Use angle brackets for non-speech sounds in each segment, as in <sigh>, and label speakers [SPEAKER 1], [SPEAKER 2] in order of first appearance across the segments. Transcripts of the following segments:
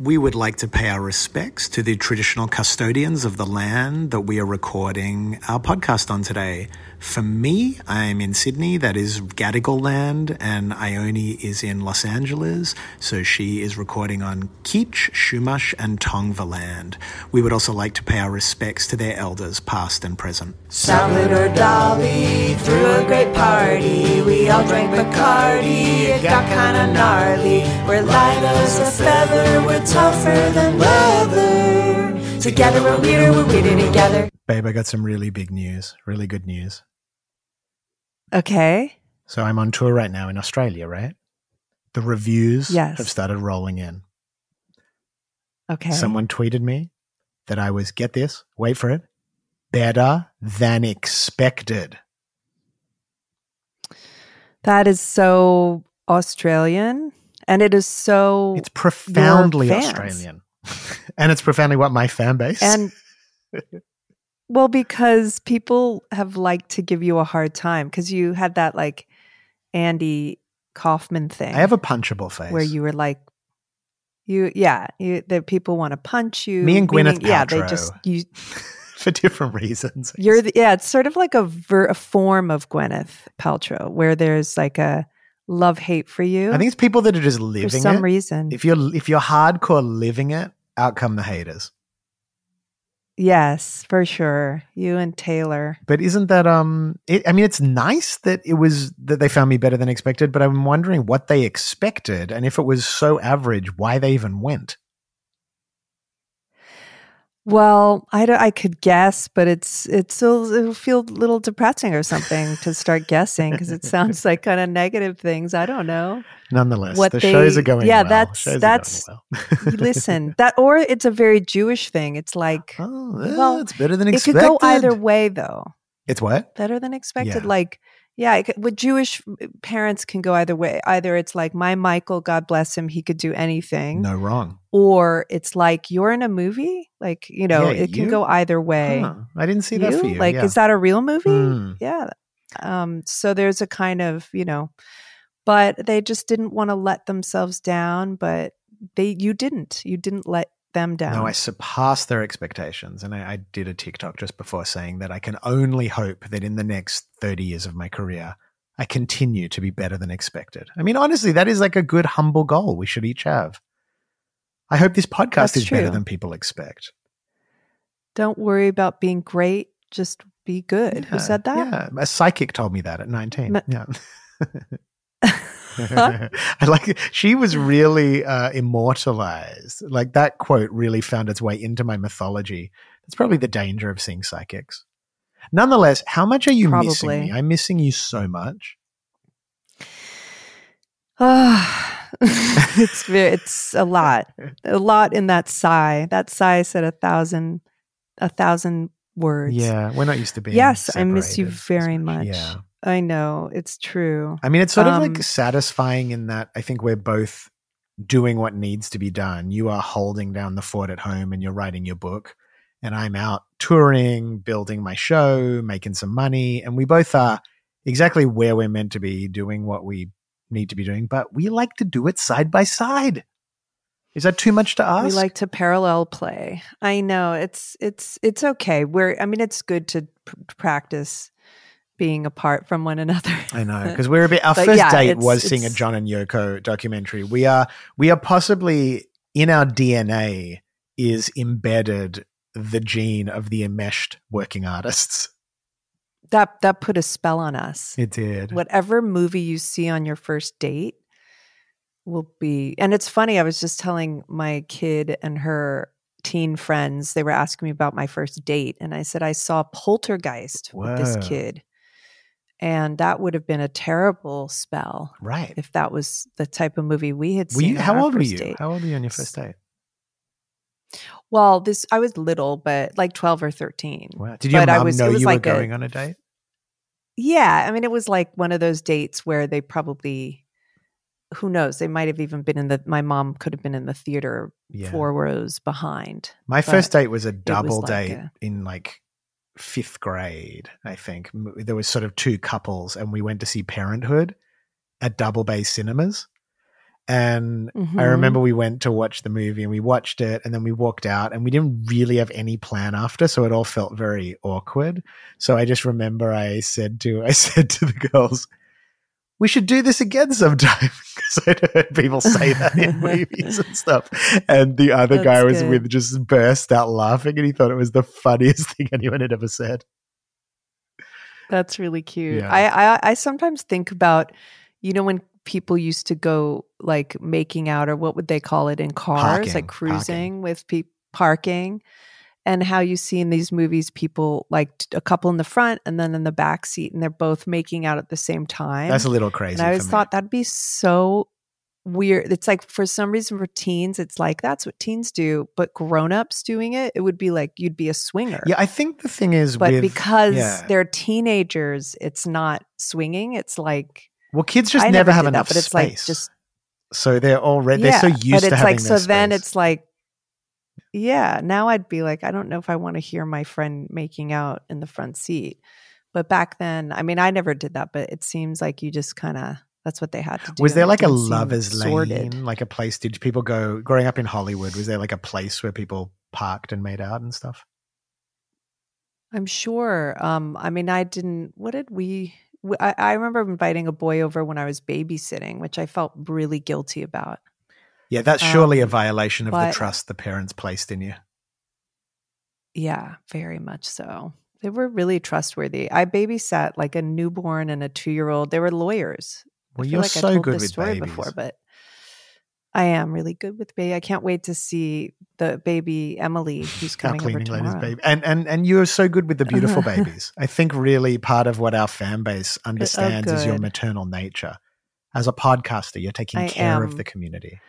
[SPEAKER 1] We would like to pay our respects to the traditional custodians of the land that we are recording our podcast on today. For me, I'm in Sydney, that is Gadigal land, and Ione is in Los Angeles, so she is recording on Kizh, Chumash, and Tongva land. We would also like to pay our respects to their elders, past and present.
[SPEAKER 2] Salvador Dali threw a great party. We all drank Bacardi. It got kinda gnarly. We're light as a feather. We're tougher than leather. Together we're weirder. We're weirder together.
[SPEAKER 1] Babe, I got some really big news, really good news.
[SPEAKER 3] Okay.
[SPEAKER 1] So I'm on tour right now in Australia, right? The reviews
[SPEAKER 3] Yes.
[SPEAKER 1] have started rolling in.
[SPEAKER 3] Okay.
[SPEAKER 1] Someone tweeted me that I was, get this, wait for it, better than expected.
[SPEAKER 3] that is so Australian and it is so
[SPEAKER 1] It's profoundly. Australian. <laughs> and it's profoundly what my fan base.
[SPEAKER 3] and <laughs> well because people have liked to give you a hard time because you had that like Andy Kaufman thing
[SPEAKER 1] I have a punchable face.
[SPEAKER 3] where you were like you yeah you that people want to punch you
[SPEAKER 1] Me and Gwyneth
[SPEAKER 3] meaning- yeah they just you <laughs>
[SPEAKER 1] for different reasons.
[SPEAKER 3] you're the, yeah it's sort of like a, ver, a form of Gwyneth Paltrow where there's like a love hate for you
[SPEAKER 1] I think it's people that are just living for
[SPEAKER 3] some
[SPEAKER 1] it.
[SPEAKER 3] reason
[SPEAKER 1] If you're if you're hardcore living it, out come the haters.
[SPEAKER 3] Yes for sure you and Taylor
[SPEAKER 1] But isn't that um? It, I mean, it's nice that it was that they found me better than expected. But I'm wondering what they expected, and if it was so average, why they even went.
[SPEAKER 3] Well, I, I could guess, but it's it's still it'll feel a little depressing or something to start guessing because it <laughs> sounds like kind of negative things. I don't know.
[SPEAKER 1] Nonetheless,
[SPEAKER 3] What
[SPEAKER 1] the
[SPEAKER 3] they-
[SPEAKER 1] shows are going.
[SPEAKER 3] yeah,
[SPEAKER 1] well.
[SPEAKER 3] that's-
[SPEAKER 1] Shows
[SPEAKER 3] that's-
[SPEAKER 1] well.
[SPEAKER 3] Listen, <laughs> that or it's a very Jewish thing. It's like
[SPEAKER 1] oh,
[SPEAKER 3] well, eh,
[SPEAKER 1] it's better than
[SPEAKER 3] it could go either way, though.
[SPEAKER 1] It's what?
[SPEAKER 3] Better than expected.
[SPEAKER 1] Yeah.
[SPEAKER 3] Like, yeah, with Jewish parents can go either way. Either it's like my Michael, God bless him, he could do anything,
[SPEAKER 1] No wrong.
[SPEAKER 3] or it's like you're in a movie. Like you know,
[SPEAKER 1] Yeah,
[SPEAKER 3] it can go either way.
[SPEAKER 1] Huh, I didn't see that for you.
[SPEAKER 3] Like,
[SPEAKER 1] yeah.
[SPEAKER 3] is that a real movie?
[SPEAKER 1] Hmm.
[SPEAKER 3] Yeah. Um, so there's a kind of, you know, but they just didn't want to let themselves down, but they you didn't. You didn't let them down.
[SPEAKER 1] No, I surpassed their expectations. And I, I did a TikTok just before saying that I can only hope that in the next 30 years of my career, I continue to be better than expected. I mean, honestly, that is like a good, humble goal we should each have. I hope this podcast
[SPEAKER 3] That's
[SPEAKER 1] is better than people expect.
[SPEAKER 3] Don't worry about being great, just be good. Who said that?
[SPEAKER 1] Yeah. A psychic told me that at 19.
[SPEAKER 3] Ma-
[SPEAKER 1] yeah. <laughs> <laughs> <laughs> I like it. She was really uh, immortalized. Like that quote really found its way into my mythology. That's probably the danger of seeing psychics. Nonetheless, how much are you missing me? I'm missing you so much.
[SPEAKER 3] Ah, <sighs> it's very, it's a lot, a lot in that sigh. That sigh said a thousand, a thousand words.
[SPEAKER 1] Yeah, we're not used to being.
[SPEAKER 3] Yes, I miss you very much.
[SPEAKER 1] Yeah.
[SPEAKER 3] I know it's true.
[SPEAKER 1] I mean, it's sort of
[SPEAKER 3] Um,
[SPEAKER 1] like satisfying in that I think we're both doing what needs to be done. You are holding down the fort at home and you're writing your book, and I'm out touring, building my show, making some money, and we both are exactly where we're meant to be doing what we need to be doing, but we like to do it side by side. Is that too much to ask?
[SPEAKER 3] We like to parallel play. I know it's it's it's okay. We're I mean it's good to pr- practice being apart from one another.
[SPEAKER 1] I know <laughs> because we're a bit. Our
[SPEAKER 3] But
[SPEAKER 1] first
[SPEAKER 3] yeah,
[SPEAKER 1] date
[SPEAKER 3] it's-
[SPEAKER 1] was seeing a John and Yoko documentary. We are we are possibly in our DNA is embedded the gene of the enmeshed working artists.
[SPEAKER 3] that that put a spell on us.
[SPEAKER 1] It did.
[SPEAKER 3] Whatever movie you see on your first date will be and it's funny I was just telling my kid and her teen friends they were asking me about my first date and I said I saw Poltergeist with this kid and that would have been a terrible spell
[SPEAKER 1] Right.
[SPEAKER 3] if that was the type of movie we had
[SPEAKER 1] Were
[SPEAKER 3] seen.
[SPEAKER 1] you, how old were you?
[SPEAKER 3] date.
[SPEAKER 1] How old were you on your first date?
[SPEAKER 3] Well, this I was little, but like twelve or thirteen.
[SPEAKER 1] Wow. Did your
[SPEAKER 3] But I
[SPEAKER 1] mom
[SPEAKER 3] was-
[SPEAKER 1] know
[SPEAKER 3] was
[SPEAKER 1] you
[SPEAKER 3] like
[SPEAKER 1] were
[SPEAKER 3] a-
[SPEAKER 1] going on a date?
[SPEAKER 3] Yeah, I mean, it was like one of those dates where they probably, who knows, they might have even been in the. My mom could have been in the theater
[SPEAKER 1] Yeah.
[SPEAKER 3] four rows behind.
[SPEAKER 1] My first date was a double
[SPEAKER 3] like
[SPEAKER 1] date
[SPEAKER 3] a-
[SPEAKER 1] in like fifth grade, I think. There was sort of two couples, and we went to see Parenthood at Double Bay Cinemas. And I
[SPEAKER 3] Mhm.
[SPEAKER 1] remember we went to watch the movie and we watched it and then we walked out and we didn't really have any plan after. So it all felt very awkward. So I just remember I said to, <laughs> I said to the girls, we should do this again sometime because I'd heard people say that in <laughs> movies and stuff. And the other
[SPEAKER 3] That's
[SPEAKER 1] guy was
[SPEAKER 3] good.
[SPEAKER 1] with just burst out laughing and he thought it was the funniest <laughs> thing anyone had ever said.
[SPEAKER 3] That's really cute.
[SPEAKER 1] Yeah.
[SPEAKER 3] I, I I sometimes think about, you know, when people used to go like making out or what would they call it in cars,
[SPEAKER 1] Parking,
[SPEAKER 3] like
[SPEAKER 1] parking.
[SPEAKER 3] cruising with people parking, and how you see in these movies people like a couple in the front and then in the back seat, and they're both making out at the same time.
[SPEAKER 1] That's a little crazy.
[SPEAKER 3] and I always thought that'd be so weird. It's like for some reason for teens, it's like that's what teens do, but grown-ups doing it, it would be like you'd be a swinger.
[SPEAKER 1] yeah, I think the thing is,
[SPEAKER 3] but
[SPEAKER 1] with,
[SPEAKER 3] because
[SPEAKER 1] yeah.
[SPEAKER 3] they're teenagers, it's not swinging. It's like
[SPEAKER 1] well, kids just
[SPEAKER 3] I
[SPEAKER 1] never, have enough
[SPEAKER 3] that, but it's
[SPEAKER 1] space.
[SPEAKER 3] like just
[SPEAKER 1] so they're already
[SPEAKER 3] yeah.
[SPEAKER 1] they're so used
[SPEAKER 3] but
[SPEAKER 1] to
[SPEAKER 3] it's
[SPEAKER 1] having
[SPEAKER 3] like so
[SPEAKER 1] their
[SPEAKER 3] then it's like yeah. Now I'd be like, I don't know if I want to hear my friend making out in the front seat. But back then, I mean, I never did that, but it seems like you just kind of that's what they had to do.
[SPEAKER 1] Was there like a lovers lane, like a place? Did people go growing up in Hollywood? Was there like a place where people parked and made out and stuff?
[SPEAKER 3] I'm sure. Um, I mean, I didn't. What did we? I remember inviting a boy over when I was babysitting, which I felt really guilty about.
[SPEAKER 1] Yeah, that's surely a
[SPEAKER 3] Um,
[SPEAKER 1] violation of the trust the parents placed in you.
[SPEAKER 3] Yeah, very much so. They were really trustworthy. I babysat like a newborn and a two-year-old. They were lawyers. I
[SPEAKER 1] Well,
[SPEAKER 3] feel
[SPEAKER 1] you're
[SPEAKER 3] like I
[SPEAKER 1] so
[SPEAKER 3] told
[SPEAKER 1] good
[SPEAKER 3] this
[SPEAKER 1] with
[SPEAKER 3] story
[SPEAKER 1] babies.
[SPEAKER 3] before, but I am really good with baby. I can't wait to see the baby Emily who's coming over tomorrow.
[SPEAKER 1] baby, and and and you're so good with the beautiful <laughs> babies. I think really part of what our fan base understands is your maternal nature. As a podcaster, you're taking
[SPEAKER 3] I
[SPEAKER 1] care of the community.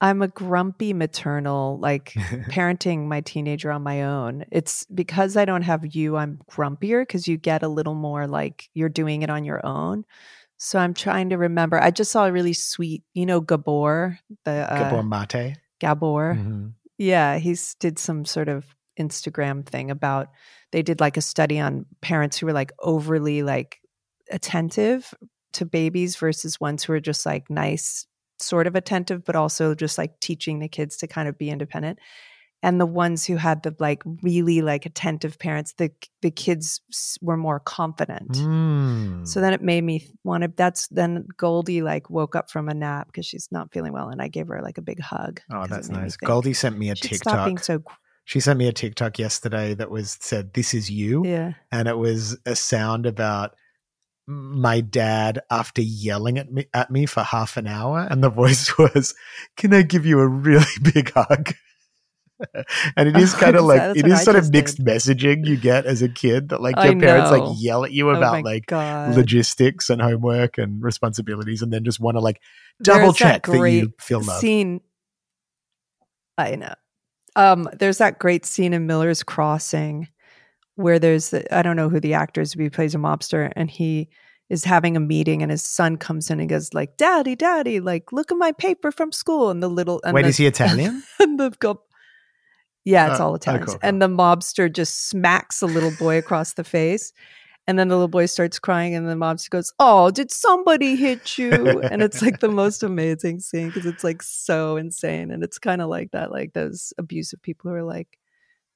[SPEAKER 3] I'm a grumpy maternal, like <laughs> parenting my teenager on my own. It's because I don't have you, I'm grumpier because you get a little more like you're doing it on your own. So I'm trying to remember. I just saw a really sweet, you know, Gabor, the uh,
[SPEAKER 1] Gabor Mate.
[SPEAKER 3] Gabor.
[SPEAKER 1] Mhm.
[SPEAKER 3] Yeah, he's did some sort of Instagram thing about they did like a study on parents who were like overly like attentive to babies versus ones who are just like nice, sort of attentive, but also just like teaching the kids to kind of be independent. And the ones who had the like really like attentive parents, the the kids were more confident.
[SPEAKER 1] Mm.
[SPEAKER 3] So then it made me want to. That's then Goldie like woke up from a nap because she's not feeling well, and I gave her like a big hug.
[SPEAKER 1] Oh, that's nice. Goldie sent me a
[SPEAKER 3] "Should Stop being
[SPEAKER 1] TikTok.
[SPEAKER 3] so
[SPEAKER 1] She sent me a TikTok yesterday that was said, "This is you,"
[SPEAKER 3] yeah.
[SPEAKER 1] and it was a sound about my dad after yelling at me at me for half an hour, and the voice <laughs> was, "Can I give you a really <laughs> big hug?" <laughs> and it is
[SPEAKER 3] Oh,
[SPEAKER 1] kind of like it
[SPEAKER 3] I
[SPEAKER 1] sort of mixed
[SPEAKER 3] did.
[SPEAKER 1] messaging you get as a kid that like
[SPEAKER 3] I
[SPEAKER 1] your parents
[SPEAKER 3] know.
[SPEAKER 1] like yell at you
[SPEAKER 3] Oh
[SPEAKER 1] about
[SPEAKER 3] my
[SPEAKER 1] like
[SPEAKER 3] God.
[SPEAKER 1] logistics and homework and responsibilities, and then just want to like double
[SPEAKER 3] There's
[SPEAKER 1] check that, you feel love.
[SPEAKER 3] Scene. I know. Um, there's that great scene in Miller's Crossing where there's the, I don't know who the actor is, but he plays a mobster, and he is having a meeting, and his son comes in and goes like, "Daddy, Daddy, like look at my paper from school." And the little and
[SPEAKER 1] Wait,
[SPEAKER 3] the,
[SPEAKER 1] is he Italian? <laughs>
[SPEAKER 3] and the go- yeah, it's
[SPEAKER 1] Oh,
[SPEAKER 3] all
[SPEAKER 1] oh,
[SPEAKER 3] Italians.
[SPEAKER 1] cool,
[SPEAKER 3] And the mobster just smacks a little boy across the face. And then the little boy starts crying, and the mobster goes, Oh, did somebody hit you? and it's like the most amazing scene because it's like so insane. And it's kind of like that, like those abusive people who are like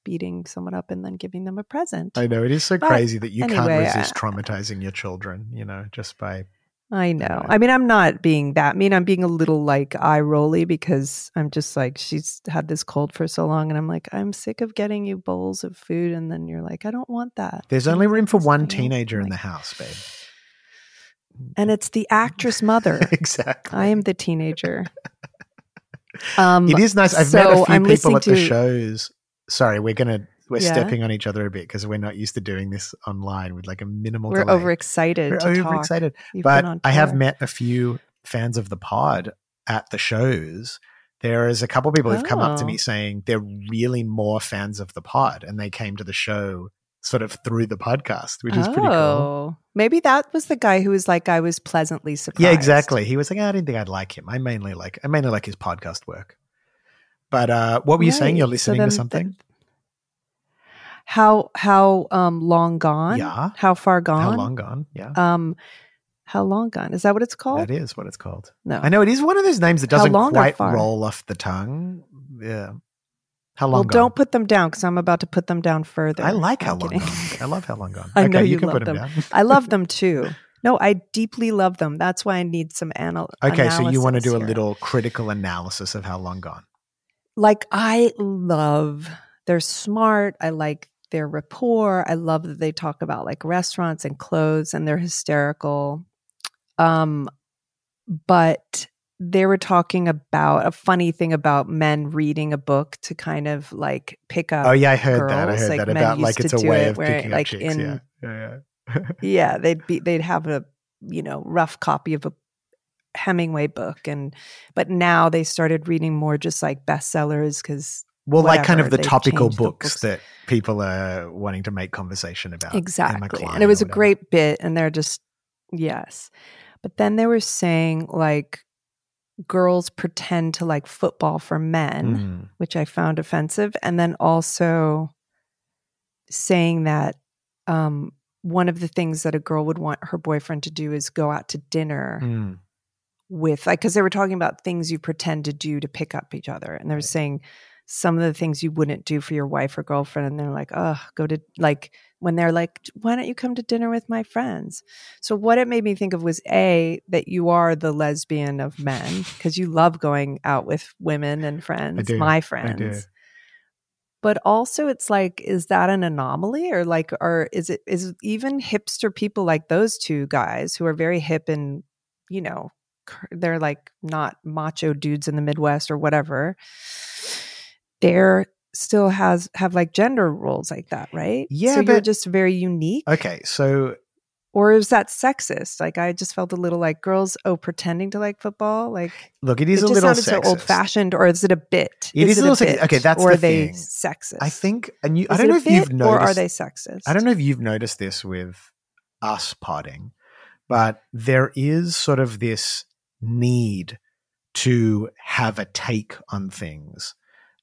[SPEAKER 3] beating someone up and then giving them a present.
[SPEAKER 1] I know it is so
[SPEAKER 3] But
[SPEAKER 1] crazy that you can't
[SPEAKER 3] anyway,
[SPEAKER 1] resist
[SPEAKER 3] uh,
[SPEAKER 1] traumatizing your children. You know, just by
[SPEAKER 3] I know. I mean, I'm not being that mean. I'm being a little like eye rolly because I'm just like, she's had this cold for so long. And I'm like, I'm sick of getting you bowls of food. And then you're like, I don't want that.
[SPEAKER 1] there's only room for one teenager in the house, babe.
[SPEAKER 3] And it's the actress mother. <laughs>
[SPEAKER 1] exactly.
[SPEAKER 3] I am the teenager. <laughs> Um,
[SPEAKER 1] it is nice. I've
[SPEAKER 3] so
[SPEAKER 1] met a few
[SPEAKER 3] I'm
[SPEAKER 1] people at the
[SPEAKER 3] to-
[SPEAKER 1] shows. Sorry, we're going to we're
[SPEAKER 3] Yeah.
[SPEAKER 1] stepping on each other a bit because we're not used to doing this online with like a minimal.
[SPEAKER 3] We're
[SPEAKER 1] delay.
[SPEAKER 3] overexcited
[SPEAKER 1] We're overexcited. But I have met a few fans of the pod at the shows. There is a couple people who've come up to
[SPEAKER 3] Oh.
[SPEAKER 1] me saying they're really more fans of the pod, and they came to the show sort of through the podcast, which is pretty cool.
[SPEAKER 3] Oh, maybe that was the guy who was like, I was pleasantly surprised.
[SPEAKER 1] Yeah, exactly. He was like, oh, I didn't think I'd like him. I mainly like I mainly like his podcast work. But uh, what were you saying? You're
[SPEAKER 3] So
[SPEAKER 1] listening
[SPEAKER 3] then
[SPEAKER 1] to
[SPEAKER 3] th-
[SPEAKER 1] something?
[SPEAKER 3] How how um long gone?
[SPEAKER 1] Yeah.
[SPEAKER 3] How far gone?
[SPEAKER 1] How long gone? Yeah,
[SPEAKER 3] Um, how long gone? Is that what it's called?
[SPEAKER 1] that is what it's called.
[SPEAKER 3] no.
[SPEAKER 1] I know it is one of those names that doesn't
[SPEAKER 3] long
[SPEAKER 1] quite roll off the tongue. Yeah. How long
[SPEAKER 3] Well,
[SPEAKER 1] gone?
[SPEAKER 3] don't put them down because I'm about to put them down further.
[SPEAKER 1] I like how
[SPEAKER 3] I'm
[SPEAKER 1] long
[SPEAKER 3] kidding.
[SPEAKER 1] gone. I love how long gone. <laughs>
[SPEAKER 3] I
[SPEAKER 1] okay,
[SPEAKER 3] know
[SPEAKER 1] you,
[SPEAKER 3] you
[SPEAKER 1] can
[SPEAKER 3] love
[SPEAKER 1] put them,
[SPEAKER 3] them.
[SPEAKER 1] down.
[SPEAKER 3] I love them <laughs> too. No, I deeply love them. That's why I need some anal.
[SPEAKER 1] Okay, so you want to do a
[SPEAKER 3] here.
[SPEAKER 1] little critical analysis of how long gone.
[SPEAKER 3] Like I love they're smart. I like their rapport. I love that they talk about like restaurants and clothes and they're hysterical. Um but they were talking about a funny thing about men reading a book to kind of like pick up
[SPEAKER 1] Oh yeah, I heard that. I
[SPEAKER 3] girls,
[SPEAKER 1] heard
[SPEAKER 3] like
[SPEAKER 1] that
[SPEAKER 3] men
[SPEAKER 1] about like
[SPEAKER 3] used
[SPEAKER 1] it's
[SPEAKER 3] to
[SPEAKER 1] a
[SPEAKER 3] do
[SPEAKER 1] way
[SPEAKER 3] it
[SPEAKER 1] of
[SPEAKER 3] where,
[SPEAKER 1] picking
[SPEAKER 3] like,
[SPEAKER 1] up chicks.
[SPEAKER 3] in-
[SPEAKER 1] yeah, yeah, yeah. <laughs>
[SPEAKER 3] yeah they'd be they'd have a you know rough copy of a hemingway book and but now they started reading more just like bestsellers because
[SPEAKER 1] well, like kind of the topical books,
[SPEAKER 3] books.
[SPEAKER 1] that people are wanting to make conversation about.
[SPEAKER 3] Exactly and it was a great bit and they're just yes but then they were saying like girls pretend to like football for men
[SPEAKER 1] Mm.
[SPEAKER 3] which i found offensive and then also saying that um one of the things that a girl would want her boyfriend to do is go out to dinner
[SPEAKER 1] Mm.
[SPEAKER 3] With like because they were talking about things you pretend to do to pick up each other and they were saying some of the things you wouldn't do for your wife or girlfriend and they're like oh go to like when they're like why don't you come to dinner with my friends? So what it made me think of was a that you are the lesbian of men <laughs> because you love going out with women and friends my friends. But also it's like is that an anomaly or like or is it is even hipster people like those two guys who are very hip and you know they're like not macho dudes in the midwest or whatever they're still has have like gender roles like that right
[SPEAKER 1] Yeah,
[SPEAKER 3] so you're just very unique
[SPEAKER 1] Okay, so
[SPEAKER 3] or is that sexist like i just felt a little like girls oh pretending to like football like
[SPEAKER 1] look, it is
[SPEAKER 3] it
[SPEAKER 1] a little sexist.
[SPEAKER 3] so old fashioned or is it a bit
[SPEAKER 1] It is a little sexist. Okay, that's
[SPEAKER 3] or
[SPEAKER 1] the
[SPEAKER 3] are they
[SPEAKER 1] thing.
[SPEAKER 3] sexist
[SPEAKER 1] I think, and you, I don't know if you've noticed.
[SPEAKER 3] or are they sexist?
[SPEAKER 1] I don't know if you've noticed this with us podding, but there is sort of this need to have a take on things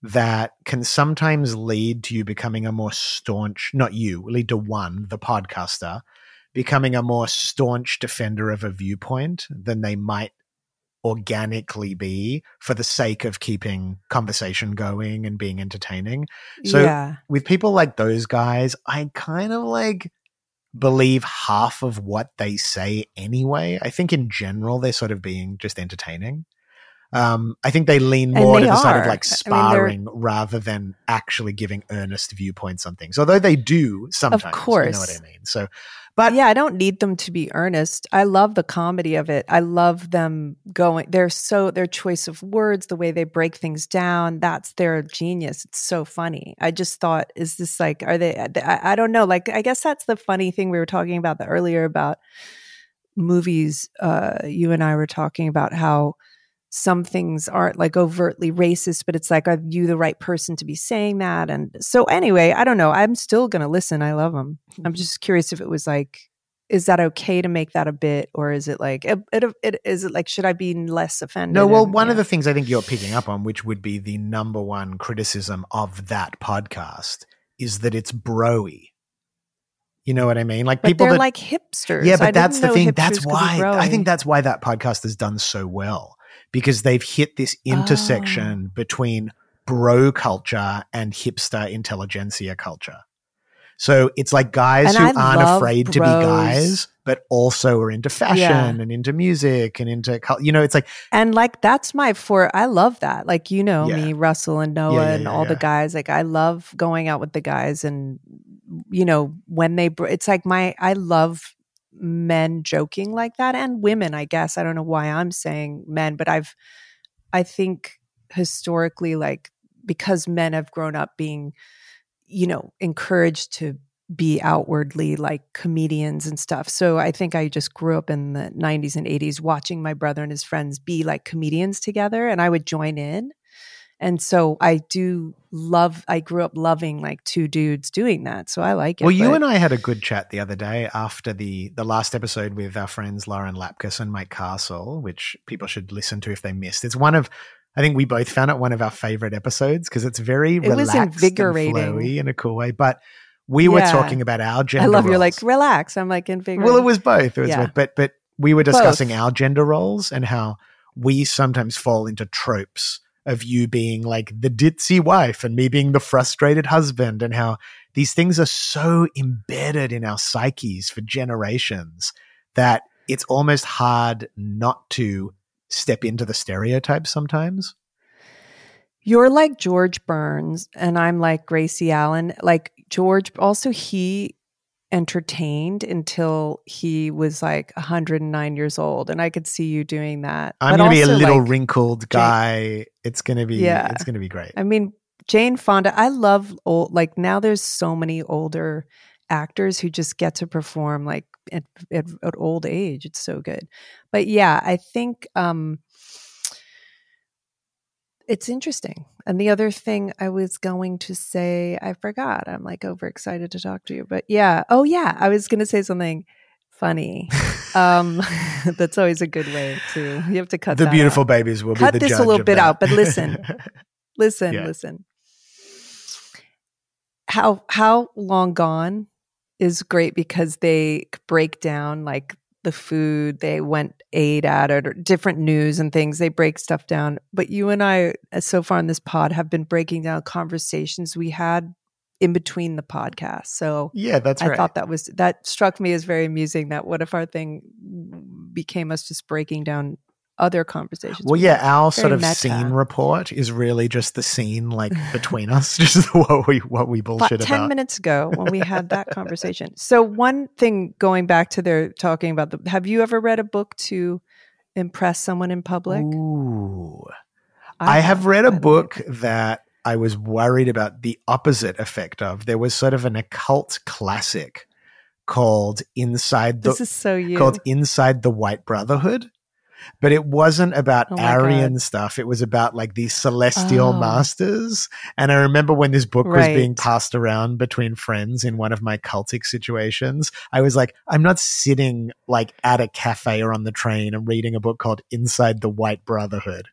[SPEAKER 1] that can sometimes lead to you becoming a more staunch, not you, lead to one, the podcaster, becoming a more staunch defender of a viewpoint than they might organically be for the sake of keeping conversation going and being entertaining. So
[SPEAKER 3] yeah,
[SPEAKER 1] with people like those guys, I kind of like believe half of what they say anyway. I think in general they're sort of being just entertaining. Um, I think they lean more
[SPEAKER 3] they
[SPEAKER 1] to the side of
[SPEAKER 3] are.
[SPEAKER 1] like
[SPEAKER 3] I mean,
[SPEAKER 1] sparring rather than actually giving earnest viewpoints on things. Although they do sometimes, of course. you know what I mean. So, but
[SPEAKER 3] yeah. I don't need them to be earnest. I love the comedy of it. I love them going. They're so their choice of words, the way they break things down. That's their genius. It's so funny. I just thought, is this like? Are they? I, I don't know. Like, I guess that's the funny thing we were talking about the earlier about movies. Uh, you and I were talking about how some things aren't like overtly racist, but it's like, are you the right person to be saying that? And so, anyway, I don't know. I'm still going to listen. I love them. I'm mm-hmm. just curious if it was like, is that okay to make that a bit, or is it like, it, it, it, is it like, should I be less offended?
[SPEAKER 1] No, well,
[SPEAKER 3] And,
[SPEAKER 1] one of the things I think you're picking up on, which would be the number one criticism of that podcast, is that it's broy. You know what I mean? Like
[SPEAKER 3] but
[SPEAKER 1] people
[SPEAKER 3] they're
[SPEAKER 1] that
[SPEAKER 3] like hipsters.
[SPEAKER 1] Yeah, but
[SPEAKER 3] didn't
[SPEAKER 1] that's the thing. That's why I think that's why that podcast has done so well because they've hit this
[SPEAKER 3] Oh.
[SPEAKER 1] intersection ah. between bro culture and hipster intelligentsia culture. So it's like guys
[SPEAKER 3] And
[SPEAKER 1] who
[SPEAKER 3] I
[SPEAKER 1] aren't afraid to be guys, but also are into fashion
[SPEAKER 3] Yeah.
[SPEAKER 1] and into music and into you know, it's like
[SPEAKER 3] And like that's my for I love that. Like you know
[SPEAKER 1] Yeah.
[SPEAKER 3] me, Russell and Noah
[SPEAKER 1] Yeah,
[SPEAKER 3] and all the guys. Like I love going out with the guys and you know when they it's like my I love men joking like that and women, I guess. I don't know why I'm saying men, but I've I think historically like because men have grown up being you know, encouraged to be outwardly like comedians and stuff. So I think I just grew up in the 90s and 80s watching my brother and his friends be like comedians together and I would join in. And so I do love I grew up loving like two dudes doing that. So I like it.
[SPEAKER 1] Well, you
[SPEAKER 3] but-
[SPEAKER 1] and I had a good chat the other day after the the last episode with our friends Lauren Lapkus and Mike Castle, which people should listen to if they missed. It's one of I think we both found it one of our favorite episodes because it's very
[SPEAKER 3] It was
[SPEAKER 1] relaxed
[SPEAKER 3] invigorating.
[SPEAKER 1] and flowy in a cool way. But we were talking about our gender.
[SPEAKER 3] I love you're like relax. I'm like invigorating.
[SPEAKER 1] Well, it was both. It was
[SPEAKER 3] Yeah.
[SPEAKER 1] both. But but we were discussing
[SPEAKER 3] Both.
[SPEAKER 1] our gender roles and how we sometimes fall into tropes of you being like the ditzy wife and me being the frustrated husband and how these things are so embedded in our psyches for generations that it's almost hard not to step into the stereotypes sometimes.
[SPEAKER 3] You're like George Burns, and I'm like Gracie Allen. Like George, also he entertained until he was like 109 years old, and I could see you doing that.
[SPEAKER 1] I'm going to be a little
[SPEAKER 3] like,
[SPEAKER 1] wrinkled guy. it's going to be
[SPEAKER 3] Yeah.
[SPEAKER 1] it's going to be great.
[SPEAKER 3] I mean, Jane Fonda. I love old. Like now, there's so many older actors who just get to perform like at, at, at old age. It's so good. But yeah, I think um it's interesting. And the other thing I was going to say, I forgot. I'm like overexcited to talk to you. But yeah. Oh yeah, I was going to say something funny. um <laughs> that's always a good way to. You have to cut
[SPEAKER 1] the beautiful
[SPEAKER 3] out.
[SPEAKER 1] babies will
[SPEAKER 3] Cut this a little bit
[SPEAKER 1] that.
[SPEAKER 3] out, but listen. <laughs> listen
[SPEAKER 1] Yeah.
[SPEAKER 3] listen how how long gone is great because they break down like the food they went ate at it or different news and things they break stuff down but you and i uh, so far in this pod have been breaking down conversations we had in between the podcast so
[SPEAKER 1] Yeah, that's
[SPEAKER 3] I
[SPEAKER 1] right.
[SPEAKER 3] thought that was that struck me as very amusing. That what if our thing became us just breaking down other conversations?
[SPEAKER 1] Well,
[SPEAKER 3] we
[SPEAKER 1] yeah, our sort of
[SPEAKER 3] meta.
[SPEAKER 1] scene report is really just the scene like <laughs> between us, <laughs> just what we what we bullshit About
[SPEAKER 3] 10
[SPEAKER 1] about.
[SPEAKER 3] minutes ago when we had that <laughs> conversation. So, one thing going back to their talking about the have you ever read a book to impress someone in public?
[SPEAKER 1] Ooh. I, have read a
[SPEAKER 3] by the way.
[SPEAKER 1] book that I was worried about the opposite effect of. There was sort of an occult classic called Inside the
[SPEAKER 3] This is so you.
[SPEAKER 1] called Inside the White Brotherhood. But it wasn't about
[SPEAKER 3] Oh
[SPEAKER 1] Aryan
[SPEAKER 3] God.
[SPEAKER 1] stuff. It was about like these celestial
[SPEAKER 3] Oh.
[SPEAKER 1] masters. And I remember when this book was being passed around between friends in one of my cultic situations, I was like, I'm not sitting like at a cafe or on the train and reading a book called Inside the White Brotherhood.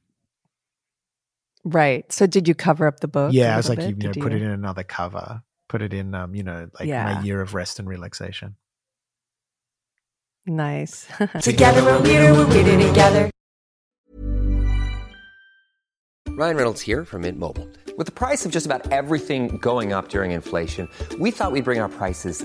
[SPEAKER 3] right. So, did you cover up the book?
[SPEAKER 1] yeah, I was like,
[SPEAKER 3] little
[SPEAKER 1] you know,
[SPEAKER 3] Did
[SPEAKER 1] put
[SPEAKER 3] you-
[SPEAKER 1] it in another cover. Put it in, um, you know, like
[SPEAKER 3] Yeah.
[SPEAKER 1] my year of rest and relaxation.
[SPEAKER 3] Nice. <laughs>
[SPEAKER 2] Together we're weirder, we're weirder together.
[SPEAKER 4] Ryan Reynolds here from Mint Mobile. With the price of just about everything going up during inflation, we thought we'd bring our prices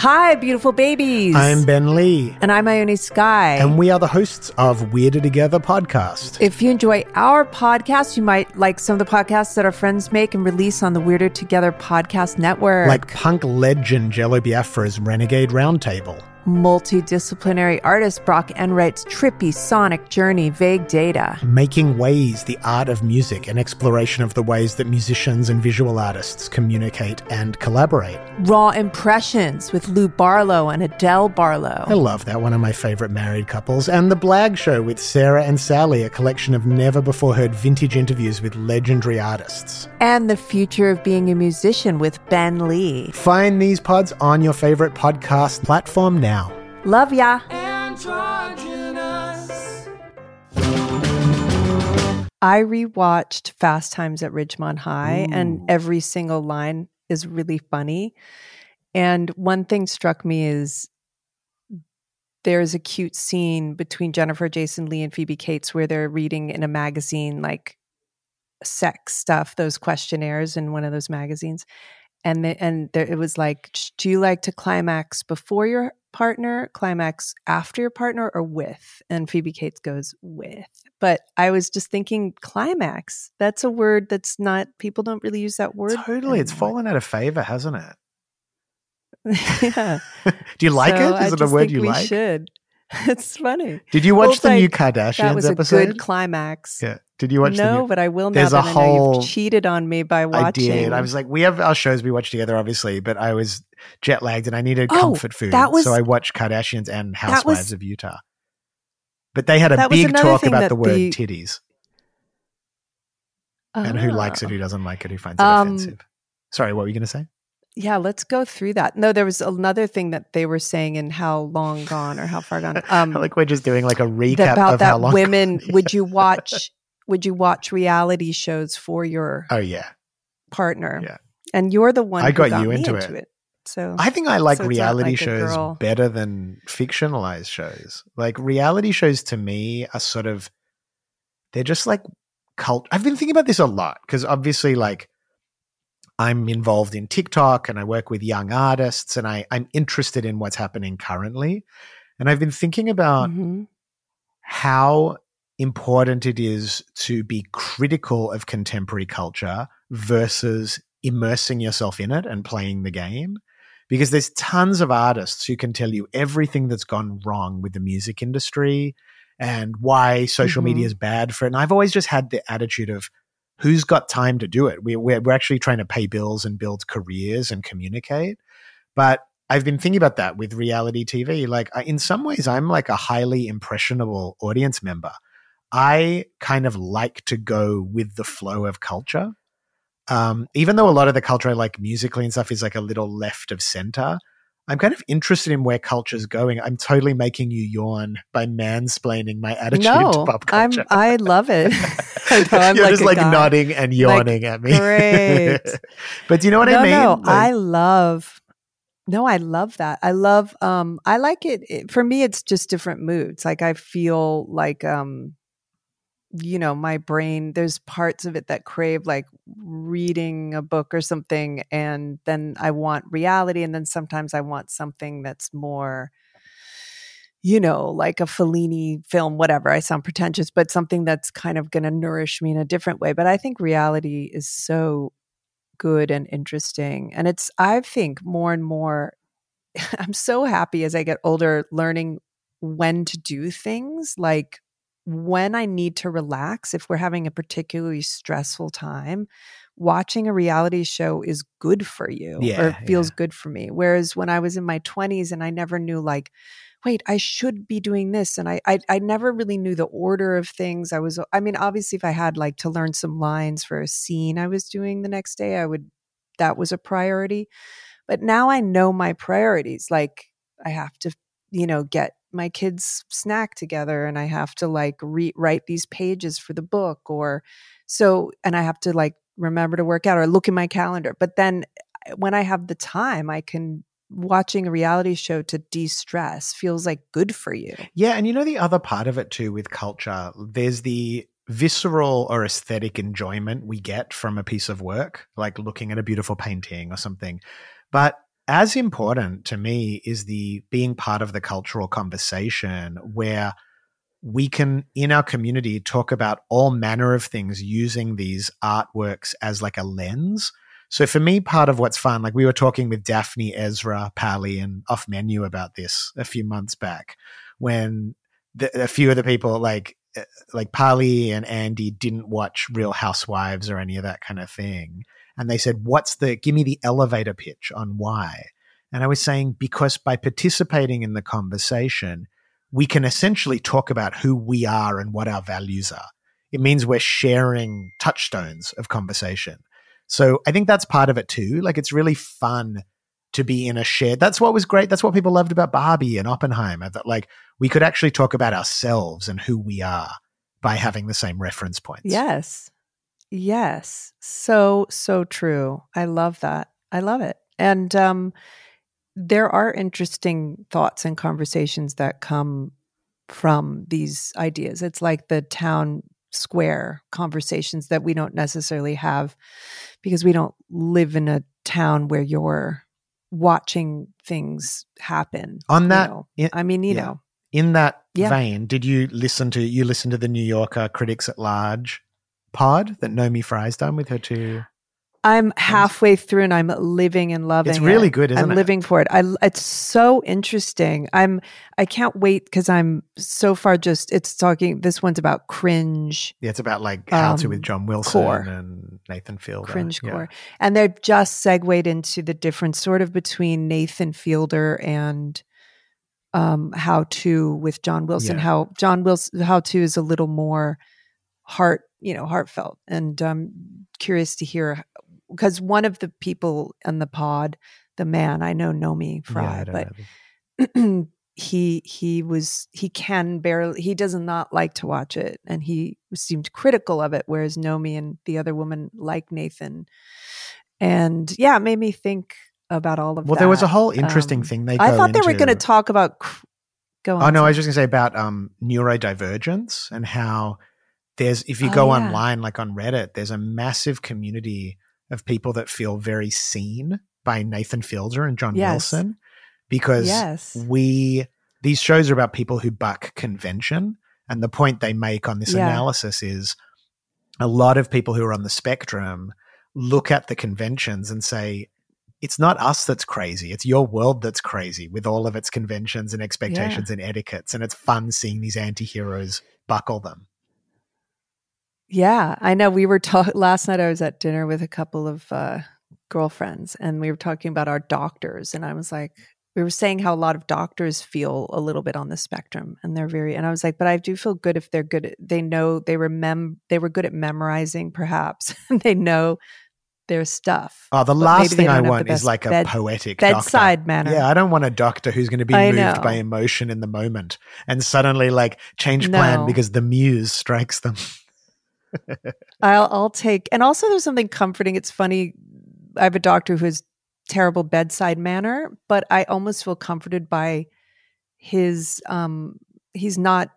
[SPEAKER 3] Hi, beautiful babies.
[SPEAKER 1] I'm Ben Lee,
[SPEAKER 3] and I'm Ione Skye.
[SPEAKER 1] and we are the hosts of Weirder Together podcast.
[SPEAKER 3] If you enjoy our podcast, you might like some of the podcasts that our friends make and release on the Weirder Together podcast network.
[SPEAKER 1] like punk legend Jello Biafra's Renegade Roundtable.
[SPEAKER 3] Multidisciplinary artist Brock Enright's trippy sonic journey, vague data.
[SPEAKER 1] Making Ways, the art of music, an exploration of the ways that musicians and visual artists communicate and collaborate.
[SPEAKER 3] Raw impressions with Lou Barlow and Adelle Barlow.
[SPEAKER 1] I love that, one of my favorite married couples. And The Blag Show with Sarah and Sally, a collection of never before heard vintage interviews with legendary artists.
[SPEAKER 3] And the future of being a musician with Ben Lee.
[SPEAKER 1] Find these pods on your favorite podcast platform now.
[SPEAKER 3] Love ya. I rewatched Fast Times at Ridgemont High, and every single line is really funny. And one thing struck me is there's a cute scene between Jennifer Jason Leigh and Phoebe Cates where they're reading in a magazine like sex stuff, those questionnaires in one of those magazines. and the, and there, it was like, do you like to climax before your partner, climax after your partner, or with? And Phoebe Cates goes with. But I was just thinking, climax. That's a word that's not. People don't really use that word.
[SPEAKER 1] Totally, it's fallen out of favor, hasn't it? <laughs>
[SPEAKER 3] yeah. <laughs>
[SPEAKER 1] Do you like
[SPEAKER 3] So
[SPEAKER 1] it?
[SPEAKER 3] I
[SPEAKER 1] it a word
[SPEAKER 3] think
[SPEAKER 1] you
[SPEAKER 3] we
[SPEAKER 1] like?
[SPEAKER 3] Should. <laughs> It's funny.
[SPEAKER 1] Did you watch
[SPEAKER 3] it's
[SPEAKER 1] the new
[SPEAKER 3] like,
[SPEAKER 1] Kardashians
[SPEAKER 3] That was a
[SPEAKER 1] episode?
[SPEAKER 3] good climax.
[SPEAKER 1] yeah. Did you watch
[SPEAKER 3] no, but I will now
[SPEAKER 1] There's a
[SPEAKER 3] I know
[SPEAKER 1] whole-
[SPEAKER 3] you've cheated on me by watching.
[SPEAKER 1] I did. I was like, we have our shows we watch together, obviously, but I was jet lagged and I needed
[SPEAKER 3] Oh,
[SPEAKER 1] comfort food.
[SPEAKER 3] that was-
[SPEAKER 1] so I watched Kardashians and
[SPEAKER 3] That was-
[SPEAKER 1] Housewives of Utah. But they had a big talk about the word
[SPEAKER 3] the-
[SPEAKER 1] titties and who likes it,
[SPEAKER 3] Ah.
[SPEAKER 1] who doesn't like it, who finds it
[SPEAKER 3] Um,
[SPEAKER 1] offensive. Sorry, what were you going to say?
[SPEAKER 3] Yeah, let's go through that. No, there was another thing that they were saying in How Long Gone or How Far Gone. <laughs> Um,
[SPEAKER 1] like we're just doing like a recap
[SPEAKER 3] about
[SPEAKER 1] of how
[SPEAKER 3] that
[SPEAKER 1] long.
[SPEAKER 3] women. would you <laughs> watch? Would you watch reality shows for your
[SPEAKER 1] oh yeah,
[SPEAKER 3] partner?
[SPEAKER 1] Yeah.
[SPEAKER 3] And you're the one
[SPEAKER 1] I
[SPEAKER 3] who
[SPEAKER 1] got
[SPEAKER 3] got
[SPEAKER 1] you into
[SPEAKER 3] into,
[SPEAKER 1] it.
[SPEAKER 3] it. So
[SPEAKER 1] I think I like
[SPEAKER 3] So
[SPEAKER 1] reality
[SPEAKER 3] like
[SPEAKER 1] shows better than fictionalized shows. Like reality shows to me are sort of they're just like cult. I've been thinking about this a lot because obviously, like I'm involved in TikTok and I work with young artists and I, I'm interested in what's happening currently. And I've been thinking about
[SPEAKER 3] Mhm.
[SPEAKER 1] how important it is to be critical of contemporary culture versus immersing yourself in it and playing the game. Because there's tons of artists who can tell you everything that's gone wrong with the music industry and why social
[SPEAKER 3] Mhm.
[SPEAKER 1] media is bad for it. And I've always just had the attitude of who's got time to do it? We, we're, we're actually trying to pay bills and build careers and communicate. But I've been thinking about that with reality TV. Like, I, in some ways, I'm like a highly impressionable audience member. I kind of like to go with the flow of culture. Um, even though a lot of the culture I like musically and stuff is like a little left of center, I'm kind of interested in where culture's going. I'm totally making you yawn by mansplaining my attitude to
[SPEAKER 3] no,
[SPEAKER 1] pop
[SPEAKER 3] I'm. I love it. <laughs> I know, I'm
[SPEAKER 1] You're
[SPEAKER 3] like
[SPEAKER 1] just like
[SPEAKER 3] guy.
[SPEAKER 1] nodding and yawning at me.
[SPEAKER 3] great. <laughs>
[SPEAKER 1] but do you know what
[SPEAKER 3] no,
[SPEAKER 1] I mean?
[SPEAKER 3] No,
[SPEAKER 1] Like-
[SPEAKER 3] I love. No, I love that. I love. Um, I like it, it. For me, it's just different moods. Like I feel like, um, you know, my brain. There's parts of it that crave like reading a book or something, and then I want reality, and then sometimes I want something that's more. You know, like a Fellini film, whatever. I sound pretentious, but something that's kind of going to nourish me in a different way. But I think reality is so good and interesting. And it's, I think, more and more, <laughs> I'm so happy as I get older learning when to do things like when I need to relax, if we're having a particularly stressful time, watching a reality show is good for you or
[SPEAKER 1] Yeah,
[SPEAKER 3] it feels
[SPEAKER 1] yeah.
[SPEAKER 3] good for me. Whereas when I was in my 20s and I never knew, like, wait, I should be doing this. And I, I, I never really knew the order of things. I was, I mean, obviously, if I had like to learn some lines for a scene I was doing the next day, I would, that was a priority. But now I know my priorities. Like, I have to, you know, get my kids snack together and I have to like re- write these pages for the book or so, and I have to like remember to work out or look in my calendar. But then uh, when I have the time, I can watching a reality show to de-stress feels like good for you.
[SPEAKER 1] Yeah, and you know the other part of it too with culture, there's the visceral or aesthetic enjoyment we get from a piece of work, like looking at a beautiful painting or something. But as important to me is the being part of the cultural conversation where we can in our community talk about all manner of things using these artworks as like a lens. So for me, part of what's fun, like we were talking with Daphne, Ezra, Pally, and Off Menu about this a few months back, when the, a few of the people like uh, like Pally and Andy didn't watch Real Housewives or any of that kind of thing, and they said, "What's the? Give me the elevator pitch on why." And I was saying because by participating in the conversation, we can essentially talk about who we are and what our values are. It means we're sharing touchstones of conversation. So I think that's part of it too. Like it's really fun to be in a shared. That's what was great. That's what people loved about Barbie and Oppenheimer. That like we could actually talk about ourselves and who we are by having the same reference points.
[SPEAKER 3] Yes. Yes. So, so true. I love that. I love it. And um, there are interesting thoughts and conversations that come from these ideas. It's like the town square conversations that we don't necessarily have because we don't live in a town where you're watching things happen.
[SPEAKER 1] On
[SPEAKER 3] you
[SPEAKER 1] that-
[SPEAKER 3] know.
[SPEAKER 1] in-
[SPEAKER 3] I mean, you
[SPEAKER 1] yeah.
[SPEAKER 3] know,
[SPEAKER 1] In that
[SPEAKER 3] Yeah.
[SPEAKER 1] vein, did you listen to you listen to the New Yorker Critics at Large pod that Naomi Fry's done with her two?
[SPEAKER 3] I'm halfway through and I'm living and loving.
[SPEAKER 1] It's really
[SPEAKER 3] it.
[SPEAKER 1] good, isn't
[SPEAKER 3] I'm
[SPEAKER 1] it?
[SPEAKER 3] living for it. I it's so interesting. I'm I can't wait because I'm so far just it's talking. This one's about cringe,
[SPEAKER 1] Yeah, it's about like how to
[SPEAKER 3] Um,
[SPEAKER 1] with John Wilson
[SPEAKER 3] core.
[SPEAKER 1] and Nathan Fielder.
[SPEAKER 3] cringe
[SPEAKER 1] Yeah.
[SPEAKER 3] core, and they've just segued into the difference, sort of between Nathan Fielder and um how to with John Wilson.
[SPEAKER 1] Yeah.
[SPEAKER 3] How John Wilson how to is a little more heart you know heartfelt, and I'm curious to hear because one of the people in the pod, the man I know, Naomi Fry,
[SPEAKER 1] Yeah,
[SPEAKER 3] but <clears throat> he he was he can barely he does not like to watch it. And he seemed critical of it whereas naomi and the other woman like nathan. And yeah it made me think about all of
[SPEAKER 1] Well,
[SPEAKER 3] that
[SPEAKER 1] there was a whole interesting
[SPEAKER 3] Um,
[SPEAKER 1] thing they.
[SPEAKER 3] i thought they were going to talk about cr- go on
[SPEAKER 1] Oh no, I was just going to say about um, neurodivergence and how there's if you
[SPEAKER 3] Oh,
[SPEAKER 1] go
[SPEAKER 3] yeah.
[SPEAKER 1] online like on Reddit, there's a massive community of people that feel very seen by Nathan Fielder and John
[SPEAKER 3] Yes.
[SPEAKER 1] Wilson because
[SPEAKER 3] yes
[SPEAKER 1] we these shows are about people who buck convention and the point they make on this
[SPEAKER 3] Yeah.
[SPEAKER 1] analysis is a lot of people who are on the spectrum look at the conventions and say it's not us that's crazy it's your world that's crazy with all of its conventions and expectations and etiquettes and it's fun seeing these anti-heroes buckle them
[SPEAKER 3] Yeah, I know. We were talking last night. I was at dinner with a couple of uh, girlfriends, and we were talking about our doctors. And I was like, we were saying how a lot of doctors feel a little bit on the spectrum, and they're very. And I was like, but I do feel good if they're good. At, they know they remember. They were good at memorizing, perhaps. <laughs> and they know their stuff.
[SPEAKER 1] oh the last thing i
[SPEAKER 3] don't have the
[SPEAKER 1] want is like a
[SPEAKER 3] bed-
[SPEAKER 1] poetic doctor.
[SPEAKER 3] bedside manner.
[SPEAKER 1] yeah i don't want a doctor who's going to be
[SPEAKER 3] I
[SPEAKER 1] moved by emotion in the moment and suddenly like change plan
[SPEAKER 3] No.
[SPEAKER 1] because the muse strikes them
[SPEAKER 3] I'll I'll take and also there's something comforting. It's funny. I have a doctor who has terrible bedside manner, but I almost feel comforted by his um he's not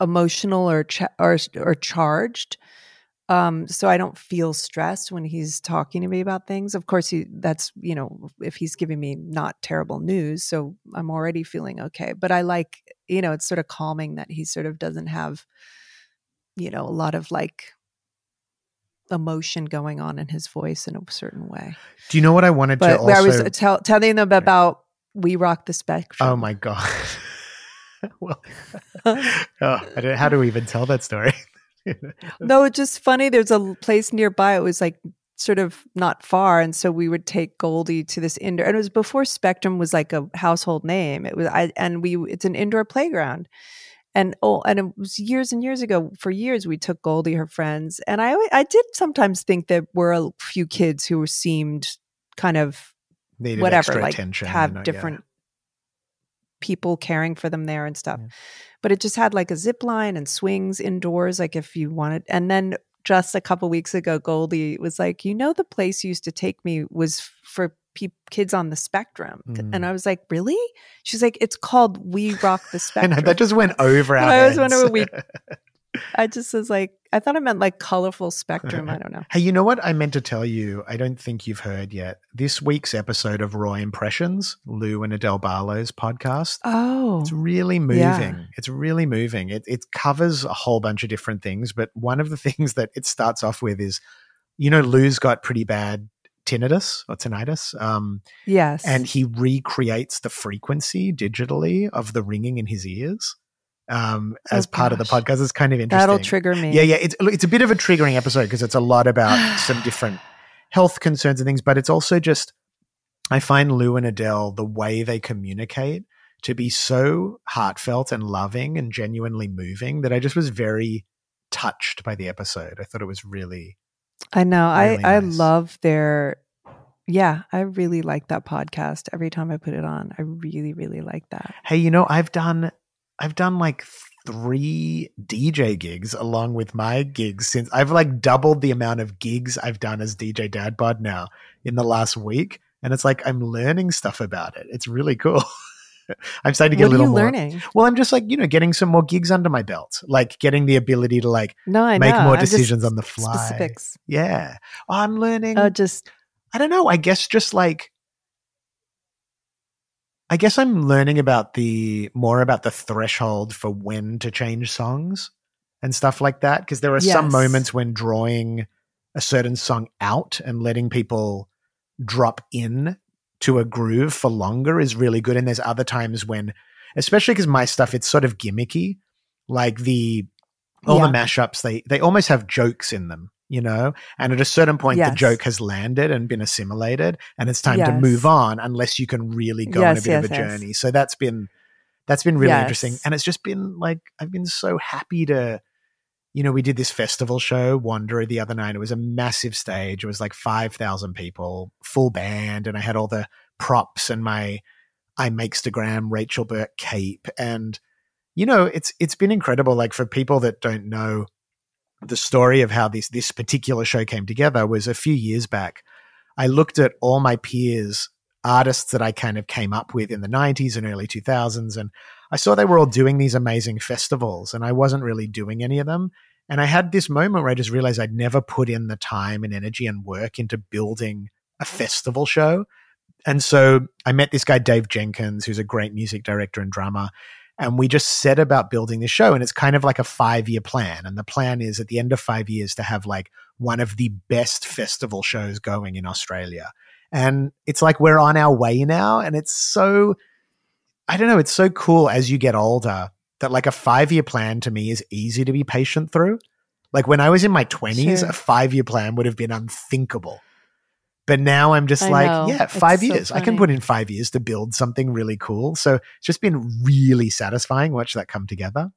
[SPEAKER 3] emotional or cha- or or charged. Um so I don't feel stressed when he's talking to me about things. Of course he that's, you know, if he's giving me not terrible news, so I'm already feeling okay. But I like, you know, it's sort of calming that he sort of doesn't have you know, a lot of like emotion going on in his voice in a certain way.
[SPEAKER 1] do you know what i wanted to
[SPEAKER 3] But
[SPEAKER 1] also
[SPEAKER 3] I was uh, tell, telling them about We Rock the oh Spectrum.
[SPEAKER 1] Oh my god! <laughs> well, <laughs> <laughs> oh, how do we even tell that story?
[SPEAKER 3] no, it's just funny. There's a place nearby. It was like sort of not far, and so we would take Goldie to this indoor. And it was before Spectrum was like a household name. It was, I and we. It's an indoor playground. And oh, and it was years and years ago. For years, we took Goldie, her friends, and I, I did sometimes think there were a few kids who seemed kind of
[SPEAKER 1] Needed
[SPEAKER 3] whatever, like have
[SPEAKER 1] you know, yeah.
[SPEAKER 3] different people caring for them there and stuff.
[SPEAKER 1] Yeah.
[SPEAKER 3] But it just had like a zip line and swings indoors, like if you wanted. And then just a couple weeks ago, Goldie was like, "You know, the place you used to take me was for pe- kids on the spectrum,"
[SPEAKER 1] Mm.
[SPEAKER 3] and I was like, "Really?" She's like, "It's called We Rock the <laughs> Spectrum."
[SPEAKER 1] know, that just went over <laughs> our
[SPEAKER 3] I was
[SPEAKER 1] heads.
[SPEAKER 3] wondering we- <laughs> I just was like, I thought I meant like colorful spectrum. I don't know.
[SPEAKER 1] Hey, you know what I meant to tell you? I don't think you've heard yet. This week's episode of Raw Impressions, Lou and Adelle Barlow's podcast,
[SPEAKER 3] Oh,
[SPEAKER 1] It's really moving.
[SPEAKER 3] Yeah.
[SPEAKER 1] It's really moving. It it covers a whole bunch of different things, but one of the things that it starts off with is, you know, Lou's got pretty bad tinnitus or tinnitus, um,
[SPEAKER 3] yes.
[SPEAKER 1] and he recreates the frequency digitally of the ringing in his ears um, as
[SPEAKER 3] Oh,
[SPEAKER 1] part of the podcast. It's kind of interesting.
[SPEAKER 3] that'll trigger me.
[SPEAKER 1] Yeah, yeah. It's it's a bit of a triggering episode because it's a lot about <sighs> some different health concerns and things, but it's also just I find Lou and Adelle the way they communicate to be so heartfelt and loving and genuinely moving that I just was very touched by the episode. I thought it was really
[SPEAKER 3] I know.
[SPEAKER 1] Really
[SPEAKER 3] I I love their yeah, I really like that podcast. Every time I put it on, I really really like that.
[SPEAKER 1] Hey, you know, I've done I've done like three DJ gigs along with my gigs since I've like doubled the amount of gigs I've done as DJ Dad Bod now in the last week. And it's like I'm learning stuff about it. It's really cool. <laughs> <laughs> I'm starting to get
[SPEAKER 3] What
[SPEAKER 1] a
[SPEAKER 3] are
[SPEAKER 1] little
[SPEAKER 3] you
[SPEAKER 1] more.
[SPEAKER 3] learning?
[SPEAKER 1] Well, I'm just like, you know, getting some more gigs under my belt, like getting the ability to like
[SPEAKER 3] No, I
[SPEAKER 1] make
[SPEAKER 3] know.
[SPEAKER 1] more
[SPEAKER 3] I'm
[SPEAKER 1] decisions on the fly.
[SPEAKER 3] Specifics.
[SPEAKER 1] Yeah. Oh, I'm learning.
[SPEAKER 3] Oh, just
[SPEAKER 1] I don't know. I guess just like I guess I'm learning about the more about the threshold for when to change songs and stuff like that because there are some moments when drawing a certain song out and letting people drop in to a groove for longer is really good and there's other times when especially because my stuff it's sort of gimmicky like the all the mashups they they almost have jokes in them you know? And at a certain point the joke has landed and been assimilated and it's time to move on unless you can really go on a
[SPEAKER 3] Yes,
[SPEAKER 1] bit of a
[SPEAKER 3] yes, yes.
[SPEAKER 1] journey. So that's been that's been really interesting and it's just been like i've been so happy to you know we did this festival show wanderer the other night. It was a massive stage. It was like 5000 people full band and i had all the props and my i makestagram rachel burke cape. And you know it's it's been incredible. Like for people that don't know the story of how this this particular show came together was a few years back. I looked at all my peers artists that i kind of came up with in the 90s and early 2000s and i saw they were all doing these amazing festivals and i wasn't really doing any of them and i had this moment where i just realized i'd never put in the time and energy and work into building a festival show and so I met this guy, Dave Jenkins, who's a great music director and drummer. And we just set about building this show. And it's kind of like a five year plan. And the plan is at the end of five years to have like one of the best festival shows going in Australia. And it's like we're on our way now. And it's so, I don't know, it's so cool as you get older that like a five year plan to me is easy to be patient through. Like when I was in my 20s,
[SPEAKER 3] Sure.
[SPEAKER 1] a five year plan would have been unthinkable. But now I'm just
[SPEAKER 3] I
[SPEAKER 1] like,
[SPEAKER 3] know.
[SPEAKER 1] yeah,
[SPEAKER 3] It's
[SPEAKER 1] five
[SPEAKER 3] so
[SPEAKER 1] years. I can put in five years to build something really cool. So it's just been really satisfying watch that come together.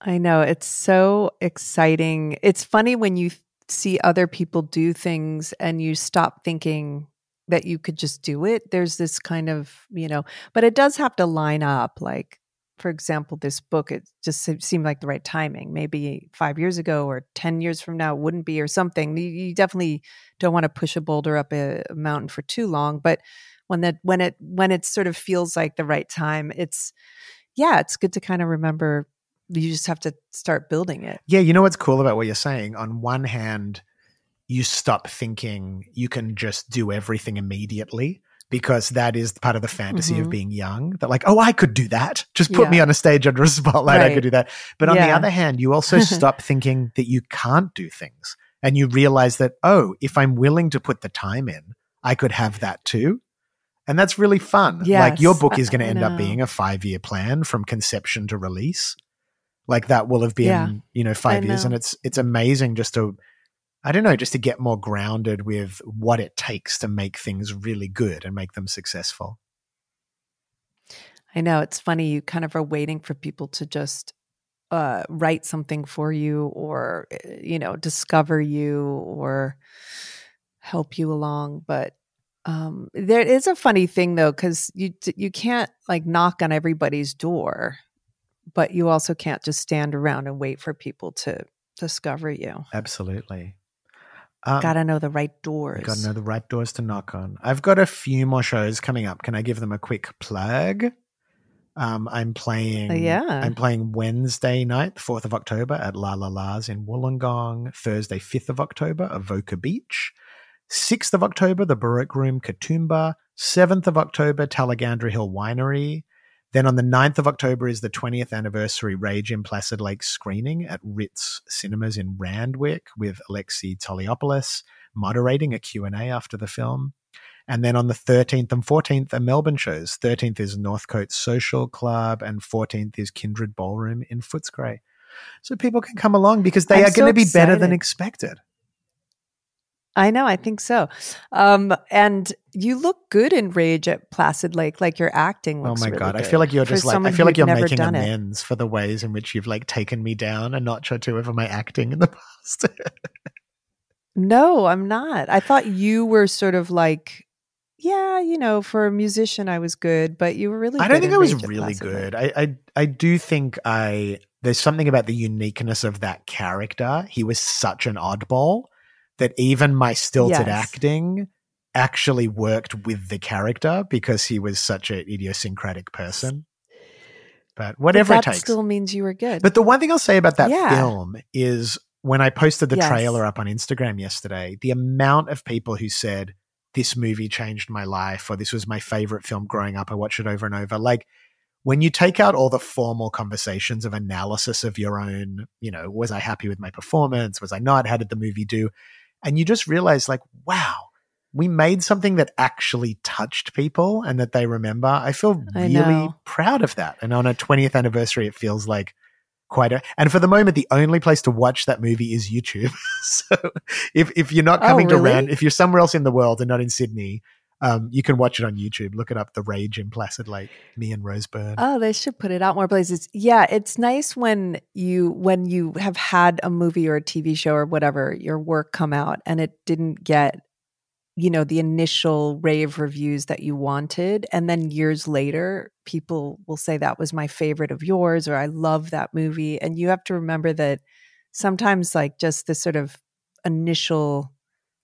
[SPEAKER 3] I know it's so exciting. It's funny when you see other people do things and you stop thinking that you could just do it. There's this kind of, you know, but it does have to line up. Like, for example, this book, it just seemed like the right timing. Maybe five years ago or 10 years from now it wouldn't be or something. You, definitely don't want to push a boulder up a mountain for too long. But when that, when it, when it sort of feels like the right time, it's, yeah, it's good to kind of remember you just have to start building it.
[SPEAKER 1] Yeah, you know what's cool about what you're saying? On one hand, you stop thinking you can just do everything immediately because that is part of the fantasy of
[SPEAKER 3] Mhm.
[SPEAKER 1] being young. That like, oh, I could do that. Just put me on a stage under a <laughs> spotlight. I could do that. But on the other hand, you also <laughs> stop thinking that you can't do things. And you realize that, oh, if I'm willing to put the time in, I could have that too. And that's really fun. like your book is going to end up being a five year plan from conception to release. Like that will have been,
[SPEAKER 3] Yeah,
[SPEAKER 1] you know, five
[SPEAKER 3] I
[SPEAKER 1] years. And it's it's amazing just to I don't know, just to get more grounded with what it takes to make things really good and make them successful.
[SPEAKER 3] I know it's funny. You kind of are waiting for people to just uh, write something for you, or uh, you know, discover you, or help you along. But um, there is a funny thing though, because you you can't like knock on everybody's door, but you also can't just stand around and wait for people to discover you.
[SPEAKER 1] Absolutely. Um,
[SPEAKER 3] Got to know the right doors.
[SPEAKER 1] Got to know the right doors to knock on. I've got a few more shows coming up. Can I give them a quick plug? Um, I'm playing.
[SPEAKER 3] Uh, yeah.
[SPEAKER 1] I'm playing Wednesday night, the fourth of October, at La La La's in Wollongong. Thursday, fifth of October, Avoca Beach. Sixth of October, the Baroque Room, Katoomba. Seventh of October, Tallagandra Hill Winery. Then on the 9th of October is the 20th anniversary Rage in Placid Lake screening at Ritz Cinemas in Randwick with Alexei Toliopoulos moderating a Q&A after the film. And then on the 13th and 14th are Melbourne shows. 13th is Northcote Social Club and 14th is Kindred Ballroom in Footscray. So people can come along because they
[SPEAKER 3] I'm
[SPEAKER 1] are
[SPEAKER 3] so
[SPEAKER 1] going to be better than expected.
[SPEAKER 3] I know, I think so. Um, and you look good in Rage at Placid Lake, like your acting
[SPEAKER 1] Oh my
[SPEAKER 3] really
[SPEAKER 1] god, I feel like you're
[SPEAKER 3] for
[SPEAKER 1] just like I feel like you're making
[SPEAKER 3] done it.
[SPEAKER 1] amends for the ways in which you've like taken me down a notch or two over my acting in the <laughs> past.
[SPEAKER 3] No, I'm not. I thought you were sort of like, yeah, you know, for a musician, I was good, but you were really.
[SPEAKER 1] I don't
[SPEAKER 3] good
[SPEAKER 1] think
[SPEAKER 3] in
[SPEAKER 1] I was really
[SPEAKER 3] Lake.
[SPEAKER 1] good. I, I I do think I there's something about the uniqueness of that character. He was such an oddball that even my stilted
[SPEAKER 3] Yes.
[SPEAKER 1] acting actually worked with the character because he was such an idiosyncratic person. But
[SPEAKER 3] But
[SPEAKER 1] whatever
[SPEAKER 3] that
[SPEAKER 1] it takes.
[SPEAKER 3] still means you were good.
[SPEAKER 1] But the one thing I'll say about that
[SPEAKER 3] Yeah.
[SPEAKER 1] film is when I posted the
[SPEAKER 3] Yes.
[SPEAKER 1] trailer up on Instagram yesterday, the amount of people who said this movie changed my life or this was my favorite film growing up, I watched it over and over. Like when you take out all the formal conversations of analysis of your own, you know, was I happy with my performance? Was I not? How did the movie do? And you just realize, like, wow, we made something that actually touched people and that they remember. I feel
[SPEAKER 3] I
[SPEAKER 1] really
[SPEAKER 3] know.
[SPEAKER 1] proud of that. And on a 20th anniversary, it feels like quite a. And for the moment, the only place to watch that movie is YouTube. <laughs> so if if you're not
[SPEAKER 3] Oh,
[SPEAKER 1] coming to
[SPEAKER 3] really?
[SPEAKER 1] Rand, if you're somewhere else in the world and not in Sydney, um, you can watch it on YouTube. Look it up, The Rage in Placid Lake. Me and Rose Byrne.
[SPEAKER 3] Oh, they should put it out more places. Yeah, it's nice when you when you have had a movie or a TV show or whatever your work come out and it didn't get you know the initial rave reviews that you wanted and then years later people will say that was my favorite of yours or I love that movie and you have to remember that sometimes like just the sort of initial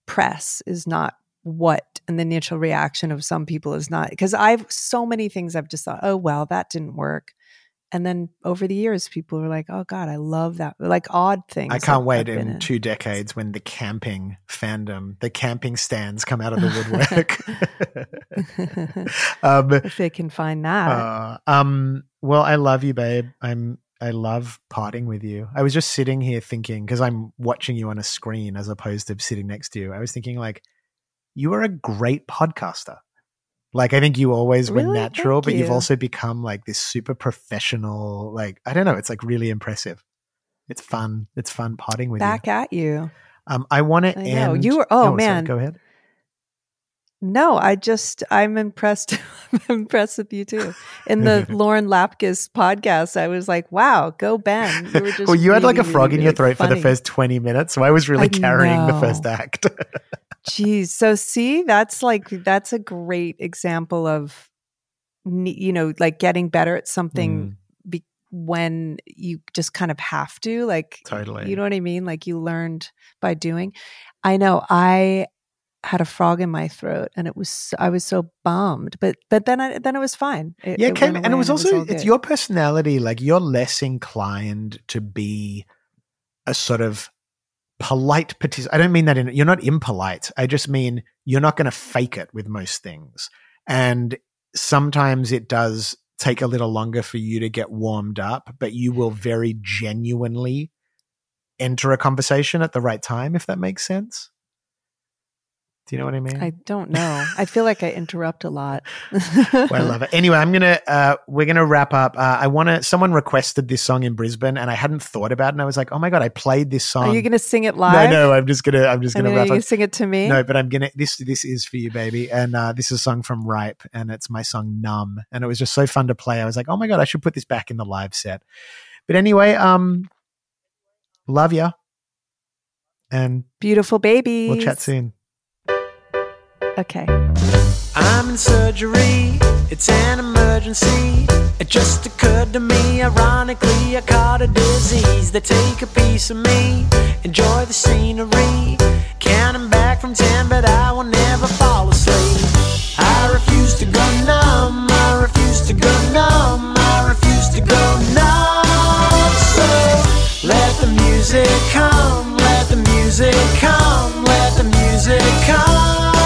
[SPEAKER 3] press is not what and the initial reaction of some people is not because I've so many things I've just thought, oh well, that didn't work. And then over the years, people were like, "Oh God, I love that!" Like odd things.
[SPEAKER 1] I can't wait
[SPEAKER 3] I've
[SPEAKER 1] in two decades when the camping fandom, the camping stands come out of the woodwork. <laughs> um,
[SPEAKER 3] if they can find that.
[SPEAKER 1] uh, um, well, I love you, babe. I'm. I love parting with you. I was just sitting here thinking because I'm watching you on a screen as opposed to sitting next to you. I was thinking like, you are a great podcaster. Like I think you always were
[SPEAKER 3] Really?
[SPEAKER 1] natural,
[SPEAKER 3] Thank
[SPEAKER 1] but you've also become like this super professional. Like I don't know, it's like really impressive. It's fun. It's fun potting with you.
[SPEAKER 3] Back at you.
[SPEAKER 1] Um, I want to end.
[SPEAKER 3] know. You were- oh,
[SPEAKER 1] sorry,
[SPEAKER 3] man.
[SPEAKER 1] go ahead.
[SPEAKER 3] No, I just I'm impressed. <laughs> I'm impressed with you too. In the <laughs> Lauren Lapkus podcast, I was like, "Wow, go Ben!" You were just
[SPEAKER 1] well, you had like a
[SPEAKER 3] really,
[SPEAKER 1] frog in your
[SPEAKER 3] really
[SPEAKER 1] throat for the first twenty minutes, so I was really
[SPEAKER 3] I
[SPEAKER 1] carrying the first act. <laughs>
[SPEAKER 3] Jeez. So see, that's like that's a great example of you know, like getting better at
[SPEAKER 1] Mm.
[SPEAKER 3] something be- when you just kind of have to, like
[SPEAKER 1] Totally.
[SPEAKER 3] You know what I mean? Like you learned by doing. I know I had a frog in my throat and it was I was so bummed, but but then I, then it was fine. It,
[SPEAKER 1] yeah,
[SPEAKER 3] it
[SPEAKER 1] it came, and it was also
[SPEAKER 3] all
[SPEAKER 1] it's your personality. Like you're less inclined to be a sort of polite participant. I don't mean that in you're not impolite. I just mean you're not going to fake it with most things, and sometimes it does take a little longer for you to get warmed up, but you will mm. very genuinely enter a conversation at the right time, if that makes sense. Do you know what I mean?
[SPEAKER 3] I don't know. I feel like I interrupt a lot.
[SPEAKER 1] Well, I love it. Anyway, I'm gonna uh, we're gonna wrap up. Uh, I want to. Someone requested this song in Brisbane, and I hadn't thought about it. And I was like, oh my god, I played this song.
[SPEAKER 3] Are you going to sing it live?
[SPEAKER 1] No, no. I'm just gonna. I'm just gonna
[SPEAKER 3] mean,
[SPEAKER 1] wrap
[SPEAKER 3] you
[SPEAKER 1] up.
[SPEAKER 3] sing it to me?
[SPEAKER 1] No, but I'm gonna. This this is for you, baby. And uh, this is a song from Ripe, and it's my song "Numb," and it was just so fun to play. I was like, oh my god, I should put this back in the live set. But anyway, um, love ya, and
[SPEAKER 3] Beautiful baby.
[SPEAKER 1] we'll chat soon.
[SPEAKER 3] Okay.
[SPEAKER 2] I'm in surgery, it's an emergency. It just occurred to me, ironically, I caught a disease. They take a piece of me, enjoy the scenery. Counting back from ten, but I will never fall asleep. I refuse to go numb, I refuse to go numb, I refuse to go numb. So let the music come, let the music come, let the music come.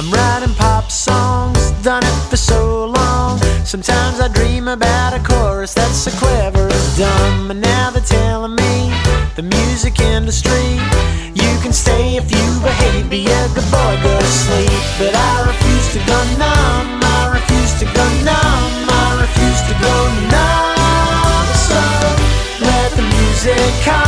[SPEAKER 2] I'm writing pop songs, done it for so long. Sometimes I dream about a chorus that's so clever as dumb. And now they're telling me, the music industry, you can stay if you behave, be a good boy, go to sleep. But I refuse to go numb, I refuse to go numb, I refuse to go numb. So let the music come,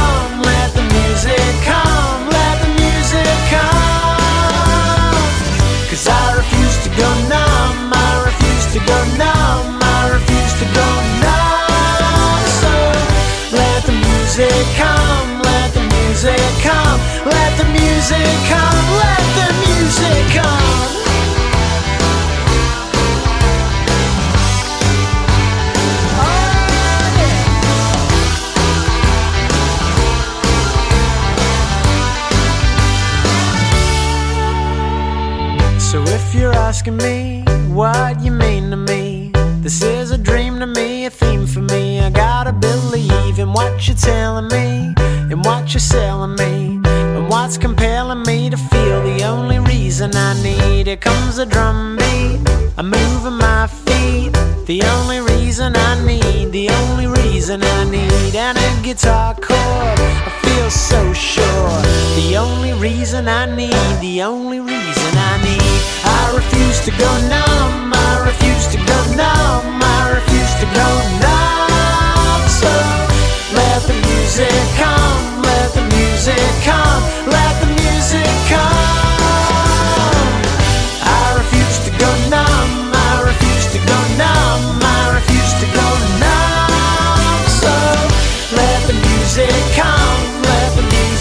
[SPEAKER 2] you're
[SPEAKER 1] selling me and what's compelling me to feel the only reason I need. Here comes a drum beat. I'm moving my feet. The only reason I need, the only reason I need, and a guitar chord. I feel so sure. The only reason I need, the only reason I need. I refuse to go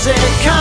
[SPEAKER 1] music